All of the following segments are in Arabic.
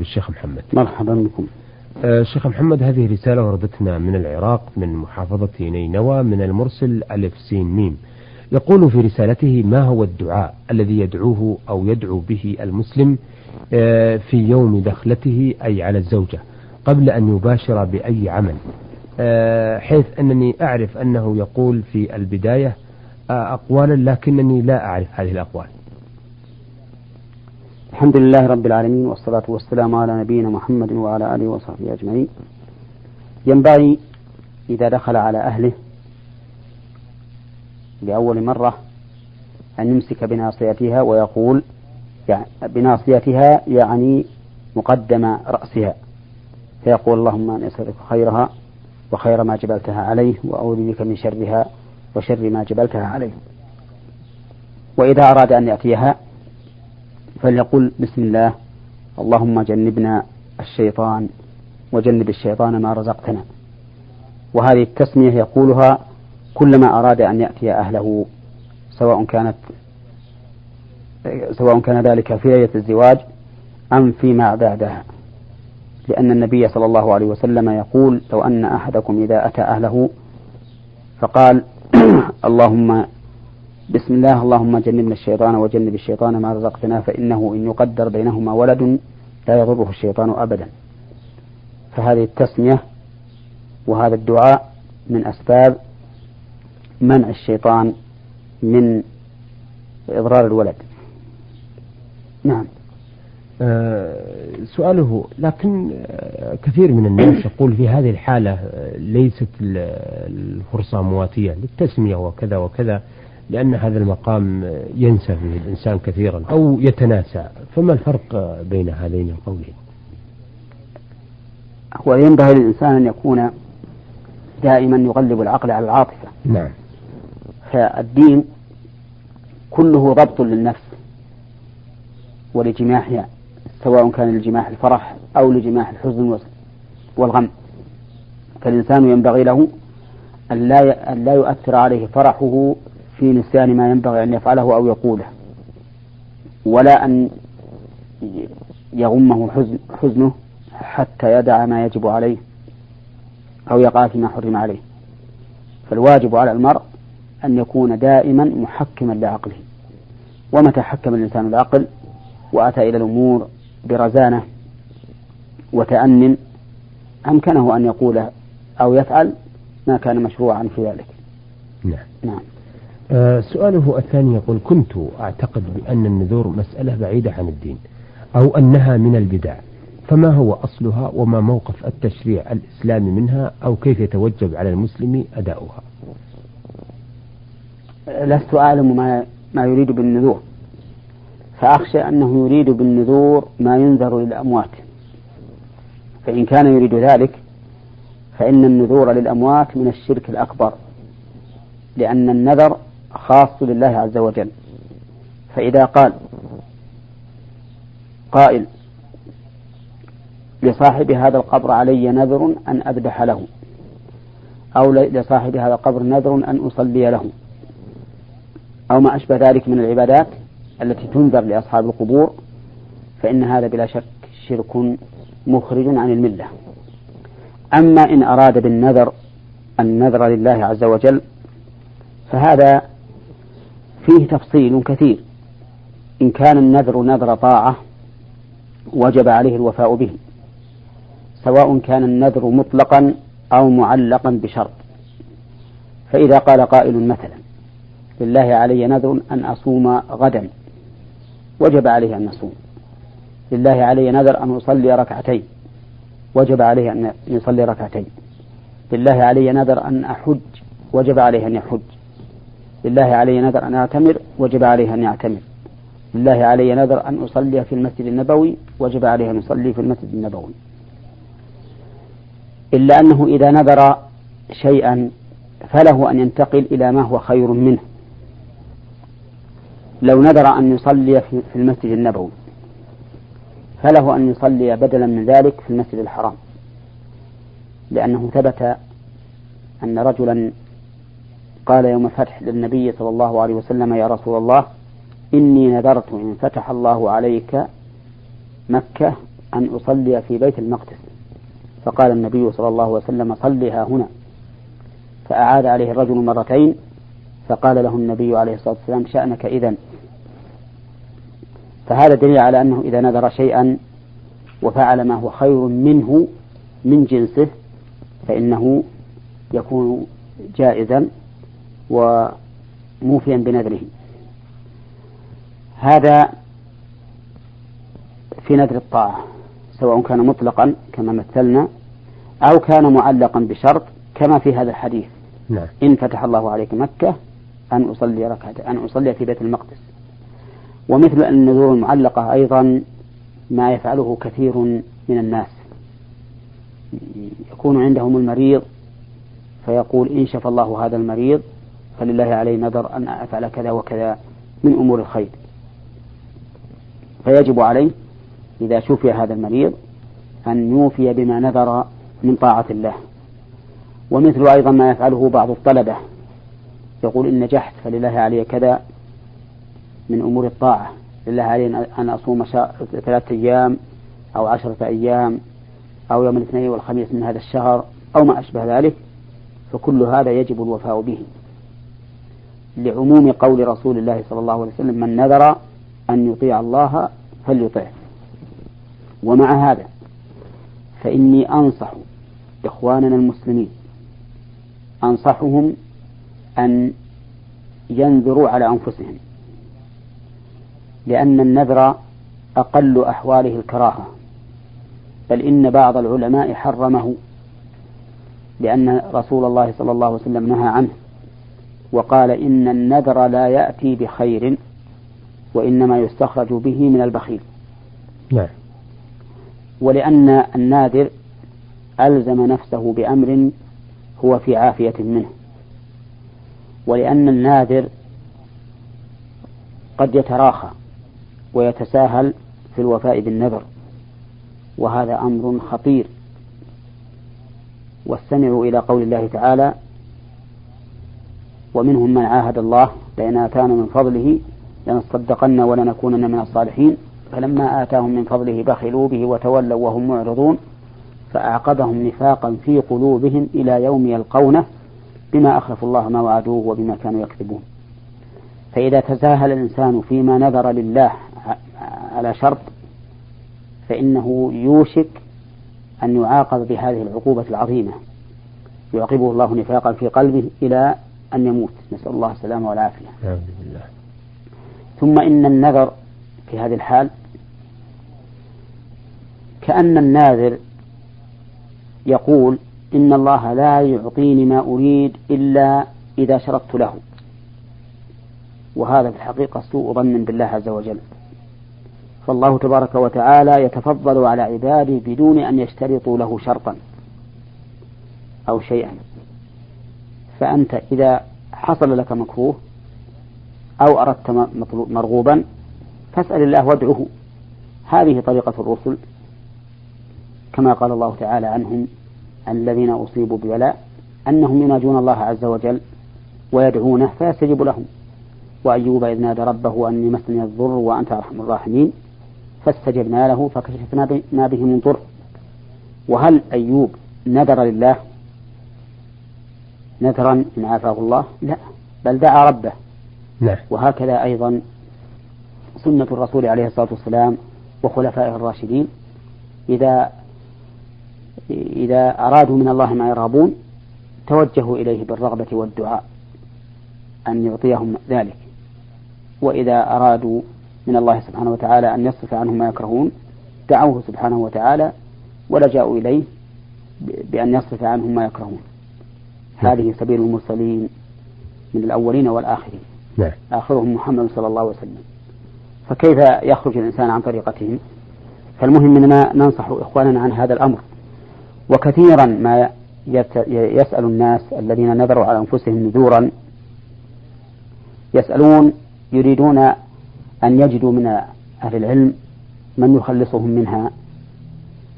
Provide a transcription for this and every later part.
بالشيخ محمد. مرحبا بكم. آه شيخ محمد هذه رسالة وردتنا من العراق من محافظة نينوى من المرسل ألف سين ميم. يقول في رسالته ما هو الدعاء الذي يدعوه أو يدعو به المسلم آه في يوم دخلته أي على الزوجة قبل أن يباشر بأي عمل؟ آه حيث أنني أعرف أنه يقول في البداية آه أقوالا لكنني لا أعرف هذه الأقوال. الحمد لله رب العالمين والصلاة والسلام على نبينا محمد وعلى آله وصحبه أجمعين. ينبغي إذا دخل على أهله لأول مرة أن يمسك بناصيتها ويقول يعني بناصيتها يعني مقدم رأسها. فيقول اللهم أنا أسألك خيرها وخير ما جبلتها عليه وأعوذ بك من شرها وشر ما جبلتها عليه. وإذا أراد أن يأتيها فليقل بسم الله اللهم جنبنا الشيطان وجنب الشيطان ما رزقتنا. وهذه التسمية يقولها كلما أراد أن يأتي أهله سواء كانت سواء كان ذلك في ليلة الزواج أم فيما بعدها. لأن النبي صلى الله عليه وسلم يقول لو أن أحدكم إذا أتى أهله فقال اللهم بسم الله اللهم جنبنا الشيطان وجنب الشيطان ما رزقتنا فإنه إن يقدر بينهما ولد لا يضره الشيطان أبدا. فهذه التسمية وهذا الدعاء من أسباب منع الشيطان من إضرار الولد. نعم. آه سؤاله لكن كثير من الناس يقول في هذه الحالة آه ليست الفرصة مواتية للتسمية وكذا وكذا. لأن هذا المقام ينسى فيه الإنسان كثيرا أو يتناسى. فما الفرق بين هذين القولين؟ هو ينبغي للإنسان أن يكون دائما يغلب العقل على العاطفة. نعم. فالدين كله ضبط للنفس ولجماحها سواء كان لجماح الفرح أو لجماح الحزن والغم. فالإنسان ينبغي له أن لا أن لا يؤثر عليه فرحه في نسيان ما ينبغي أن يفعله أو يقوله ولا أن يغمه حزن حزنه حتى يدع ما يجب عليه أو يقع فيما حرم عليه. فالواجب على المرء أن يكون دائما محكما لعقله. ومتى حكم الإنسان العقل؟ وأتى إلى الأمور برزانة وتأن أمكنه أن يقول أو يفعل ما كان مشروعا في ذلك. نعم. نعم. سؤاله الثاني يقول كنت أعتقد بأن النذور مسألة بعيدة عن الدين أو أنها من البدع فما هو أصلها وما موقف التشريع الإسلامي منها أو كيف يتوجب على المسلم أداؤها؟ لست أعلم ما, ما يريد بالنذور. فأخشى أنه يريد بالنذور ما ينذر للأموات. فإن كان يريد ذلك فإن النذور للأموات من الشرك الأكبر لأن النذر خاص لله عز وجل. فإذا قال قائل لصاحب هذا القبر علي نذر أن أذبح له أو لصاحب هذا القبر نذر أن أصلي له. أو ما أشبه ذلك من العبادات التي تنذر لأصحاب القبور فإن هذا بلا شك شرك مخرج عن الملة. أما إن أراد بالنذر النذر لله عز وجل فهذا فيه تفصيل كثير. إن كان النذر نذر طاعة وجب عليه الوفاء به. سواء كان النذر مطلقا أو معلقا بشرط. فإذا قال قائل مثلا لله علي نذر أن أصوم غدا. وجب عليه أن يصوم لله علي نذر أن أصلي ركعتين. وجب عليه أن يصلي ركعتين. لله علي نذر أن أحج. وجب عليه أن يحج. لله علي نذر أن أعتمر وجب عليه أن يعتمر. لله علي نذر أن أصلي في المسجد النبوي وجب عليه أن يصلي في المسجد النبوي. إلا أنه إذا نذر شيئا فله أن ينتقل إلى ما هو خير منه. لو نذر أن يصلي في المسجد النبوي فله أن يصلي بدلا من ذلك في المسجد الحرام. لأنه ثبت أن رجلا قال يوم الفتح للنبي صلى الله عليه وسلم يا رسول الله إني نذرت إن فتح الله عليك مكة أن أصلي في بيت المقدس. فقال النبي صلى الله عليه وسلم صلها هنا. فأعاد عليه الرجل مرتين فقال له النبي عليه الصلاة والسلام شأنك إذا فهذا دليل على أنه إذا نذر شيئا وفعل ما هو خير منه من جنسه فإنه يكون جائزا وموفيا بنذره. هذا في نذر الطاعة سواء كان مطلقا كما مثلنا أو كان معلقا بشرط كما في هذا الحديث. نعم. إن فتح الله عليك مكة أن أصلي ركعة أن أصلي في بيت المقدس. ومثل النذور المعلقة أيضا ما يفعله كثير من الناس. يكون عندهم المريض فيقول إن شفى الله هذا المريض فلله علي نذر أن أفعل كذا وكذا من أمور الخير. فيجب عليه إذا شفي هذا المريض أن يوفي بما نذر من طاعة الله. ومثل أيضا ما يفعله بعض الطلبة. يقول إن نجحت فلله علي كذا من أمور الطاعة. لله علي أن أصوم ثلاثة أيام أو عشرة أيام أو يوم الاثنين والخميس من هذا الشهر أو ما أشبه ذلك. فكل هذا يجب الوفاء به. لعموم قول رسول الله صلى الله عليه وسلم من نذر أن يطيع الله فليطعه ومع هذا فإني أنصح إخواننا المسلمين أنصحهم أن ينذروا على أنفسهم لأن النذر أقل أحواله الكراهة بل إن بعض العلماء حرمه لأن رسول الله صلى الله عليه وسلم نهى عنه. وقال إن النذر لا يأتي بخير وإنما يستخرج به من البخيل. نعم. ولأن الناذر ألزم نفسه بأمر هو في عافية منه. ولأن الناذر قد يتراخى ويتساهل في الوفاء بالنذر وهذا أمر خطير. واستمعوا إلى قول الله تعالى ومنهم من عاهد الله لئن آتانا من فضله لنصدقن ولنكونن من الصالحين. فلما آتاهم من فضله بخلوا به وتولوا وهم معرضون فأعقبهم نفاقا في قلوبهم إلى يوم يلقونه بما أخلفوا الله ما وعدوه وبما كانوا يكذبون. فإذا تساهل الإنسان فيما نذر لله على شرط فإنه يوشك أن يعاقب بهذه العقوبة العظيمة. يعاقبه الله نفاقا في قلبه إلى أن يموت. نسأل الله السلامة والعافية. بالله. ثم إن النذر في هذه الحال كأن الناذر يقول إن الله لا يعطيني ما أريد إلا إذا شرطت له. وهذا في الحقيقة سوء ظن بالله عز وجل. فالله تبارك وتعالى يتفضل على عباده بدون أن يشترطوا له شرطا أو شيئا. فأنت إذا حصل لك مكروه أو أردت مرغوبا فاسأل الله وادعه. هذه طريقة الرسل كما قال الله تعالى عنهم الذين أصيبوا ببلاء أنهم يناجون الله عز وجل ويدعونه فيستجيب لهم. وأيوب إذ نادى ربه أني مسني الضر وأنت أرحم الراحمين فاستجبنا له فكشفنا ما به من ضر. وهل أيوب نذر لله؟ نذرا إن عافاه الله؟ لا. بل دعا ربه. نعم. وهكذا أيضا سنة الرسول عليه الصلاة والسلام وخلفائه الراشدين. إذا إذا أرادوا من الله ما يرغبون توجهوا إليه بالرغبة والدعاء أن يعطيهم ذلك. وإذا أرادوا من الله سبحانه وتعالى أن يصرف عنهم ما يكرهون دعوه سبحانه وتعالى ولجأوا إليه بأن يصرف عنهم ما يكرهون. هذه سبيل المرسلين من الأولين والآخرين. نعم. آخرهم محمد صلى الله عليه وسلم. فكيف يخرج الإنسان عن طريقتهم؟ فالمهم أننا ننصح إخواننا عن هذا الأمر. وكثيرا ما يسأل الناس الذين نذروا على أنفسهم نذورا يسألون يريدون أن يجدوا من أهل العلم من يخلصهم منها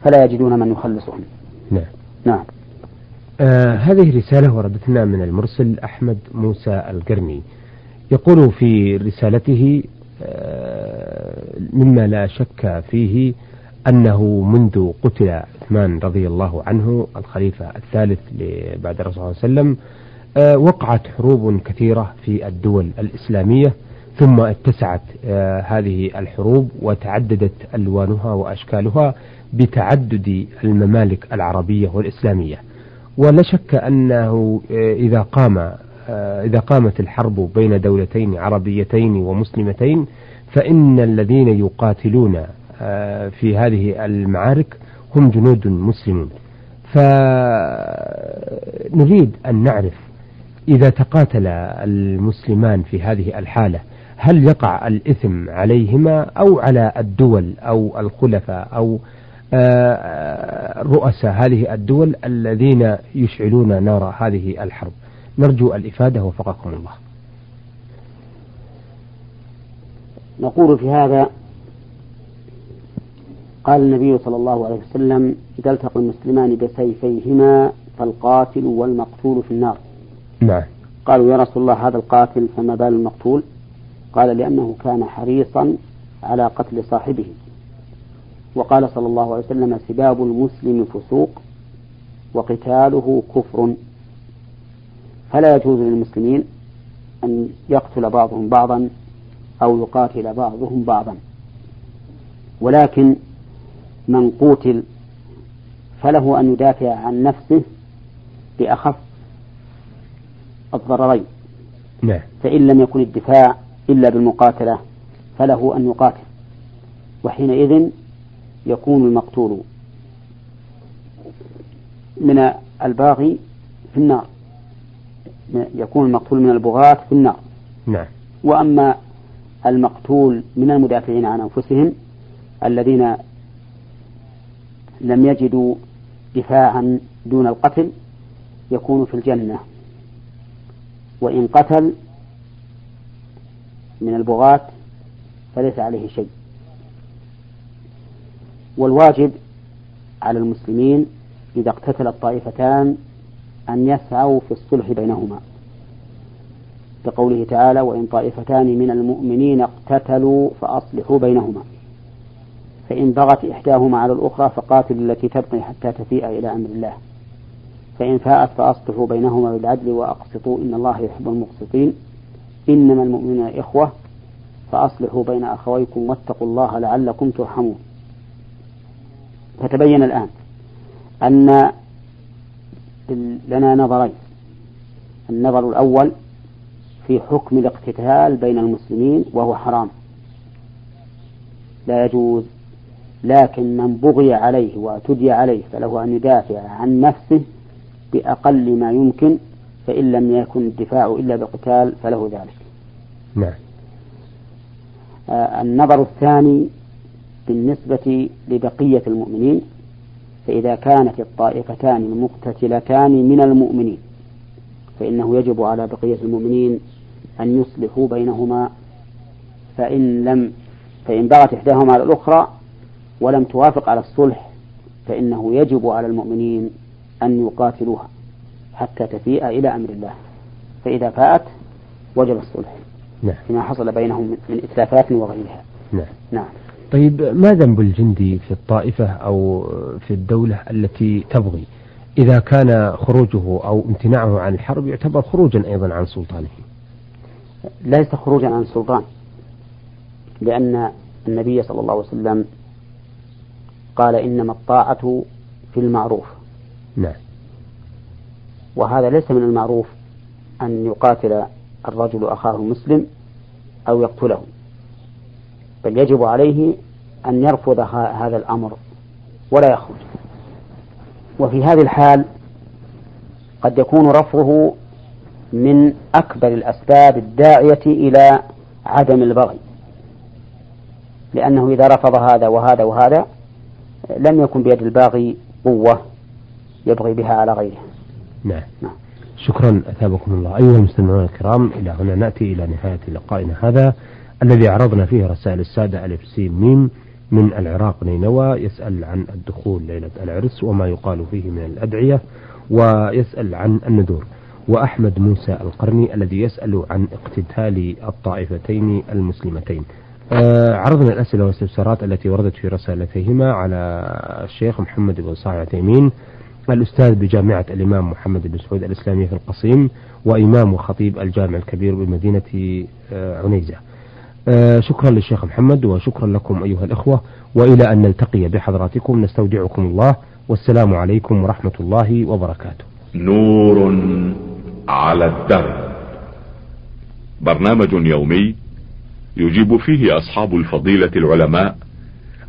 فلا يجدون من يخلصهم. نعم. نعم. آه هذه رسالة وردتنا من المرسل أحمد موسى القرني. يقول في رسالته آه مما لا شك فيه أنه منذ قتل عثمان رضي الله عنه الخليفة الثالث بعد الرسول صلى الله عليه وسلم آه، وقعت حروب كثيرة في الدول الإسلامية ثم اتسعت آه، هذه الحروب وتعددت ألوانها وأشكالها بتعدد الممالك العربية والإسلامية. ولا شك أنه آه، إذا قام إذا قامت الحرب بين دولتين عربيتين ومسلمتين فإن الذين يقاتلون في هذه المعارك هم جنود مسلمون. فنريد أن نعرف إذا تقاتل المسلمان في هذه الحالة هل يقع الإثم عليهما أو على الدول أو الخلفاء أو آه، رؤساء هذه الدول الذين يشعلون نار هذه الحرب. نرجو الإفادة وفقكم الله. نقول في هذا قال النبي صلى الله عليه وسلم إذا التقى المسلمان بسيفيهما فالقاتل والمقتول في النار. نعم. قالوا يا رسول الله هذا القاتل فما بال المقتول؟ قال لأنه كان حريصا على قتل صاحبه. وقال صلى الله عليه وسلم سباب المسلم فسوق وقتاله كفر. فلا يجوز للمسلمين أن يقتل بعضهم بعضا أو يقاتل بعضهم بعضا. ولكن من قوتل فله أن يدافع عن نفسه بأخف الضررين. نعم. فإن لم يكن الدفاع إلا بالمقاتلة فله أن يقاتل. وحينئذ يكون المقتول من الباغي في النار. يكون المقتول من البغاة في النار. نعم. وأما المقتول من المدافعين عن أنفسهم الذين لم يجدوا دفاعا دون القتل يكون في الجنة. وإن قتل من البغاة فليس عليه شيء. والواجب على المسلمين إذا اقتتل الطائفتان أن يسعوا في الصلح بينهما. بقوله تعالى وإن طائفتان من المؤمنين اقتتلوا فأصلحوا بينهما. فإن بغت إحداهما على الأخرى فقاتلوا التي تبقي حتى تفيء إلى أمر الله. فإن فاءت فأصلحوا بينهما بالعدل وأقسطوا إن الله يحب المقسطين. إنما المؤمنون إخوة فأصلحوا بين أخويكم واتقوا الله لعلكم ترحمون. فتبين الآن أن لنا نظرين. النظر الأول في حكم الاقتتال بين المسلمين وهو حرام. لا يجوز. لكن من بغي عليه واعتدي عليه فله أن يدافع عن نفسه بأقل ما يمكن فإن لم يكن الدفاع إلا بقتال فله ذلك. نعم. آه النظر الثاني بالنسبة لبقية المؤمنين فإذا كانت الطائفتان المقتتلتان من المؤمنين فإنه يجب على بقية المؤمنين أن يصلحوا بينهما فإن لم فإن بغت إحداهما على الأخرى ولم توافق على الصلح فإنه يجب على المؤمنين أن يقاتلوها حتى تفيء إلى أمر الله فإذا فاءت وجب الصلح نعم. فيما حصل بينهم من إتلافات وغيرها نعم. نعم طيب ما ذنب الجندي في الطائفة أو في الدولة التي تبغي؟ إذا كان خروجه أو امتناعه عن الحرب يعتبر خروجا أيضا عن سلطانه. ليس خروجا عن السلطان لأن النبي صلى الله عليه وسلم قال إنما الطاعة في المعروف. نعم. وهذا ليس من المعروف أن يقاتل الرجل أخاه المسلم أو يقتله. بل يجب عليه أن يرفض هذا الأمر ولا يخرج. وفي هذه الحال قد يكون رفضه من أكبر الأسباب الداعية إلى عدم البغي. لأنه إذا رفض هذا وهذا وهذا لم يكن بيد الباغي قوة يبغي بها على غيره. نعم, نعم. شكرا أثابكم الله. أيها المستمعون الكرام إلى هنا نأتي إلى نهاية لقائنا هذا. الذي عرضنا فيه رسائل السادة ألف سين ميم من العراق نينوى يسأل عن الدخول ليلة العرس وما يقال فيه من الأدعية ويسأل عن النذور وأحمد موسى القرني الذي يسأل عن اقتتال الطائفتين المسلمتين. آه، عرضنا الأسئلة والاستفسارات التي وردت في رسالتيهما على الشيخ محمد بن صالح عثيمين الأستاذ بجامعة الإمام محمد بن سعود الإسلامية في القصيم وإمام وخطيب الجامع الكبير بمدينة آه، عنيزة. آه، شكرا للشيخ محمد وشكرا لكم أيها الأخوة وإلى أن نلتقي بحضراتكم نستودعكم الله والسلام عليكم ورحمة الله وبركاته. نور على الدرب. برنامج يومي يجيب فيه أصحاب الفضيلة العلماء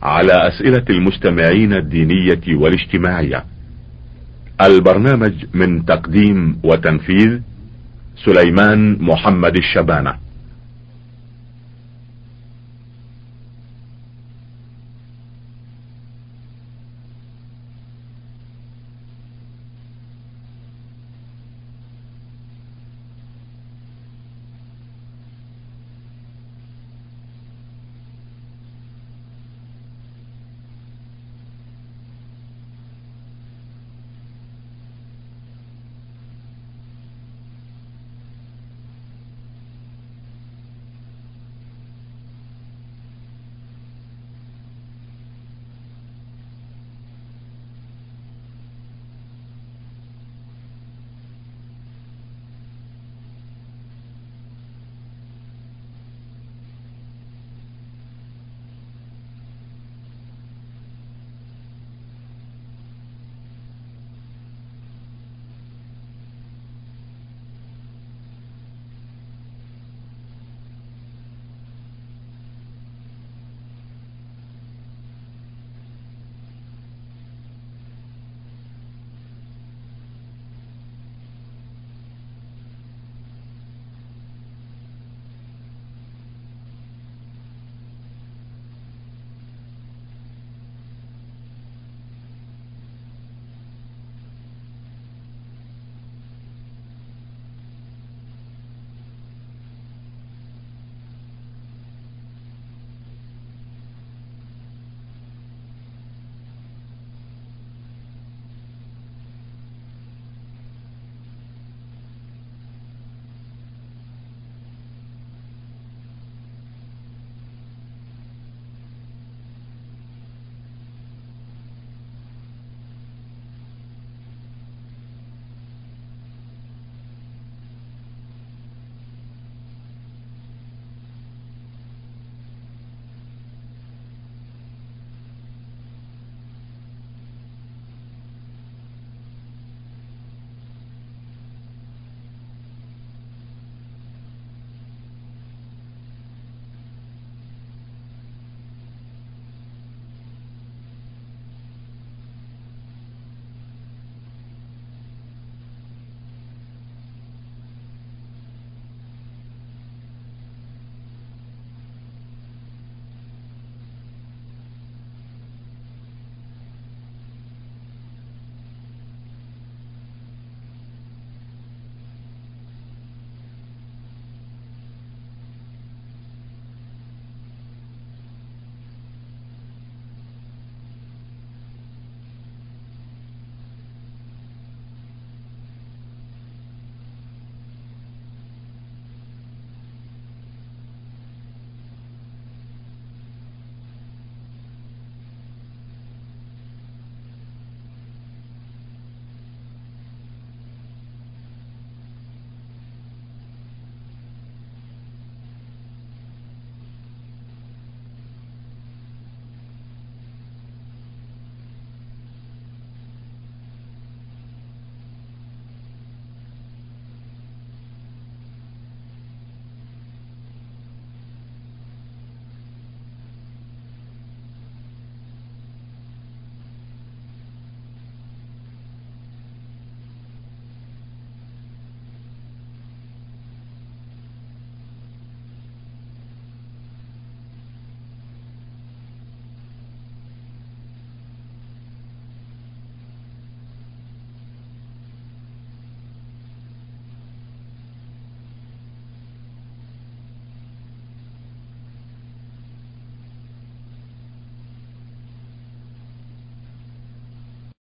على أسئلة المستمعين الدينية والاجتماعية. البرنامج من تقديم وتنفيذ سليمان محمد الشبانة.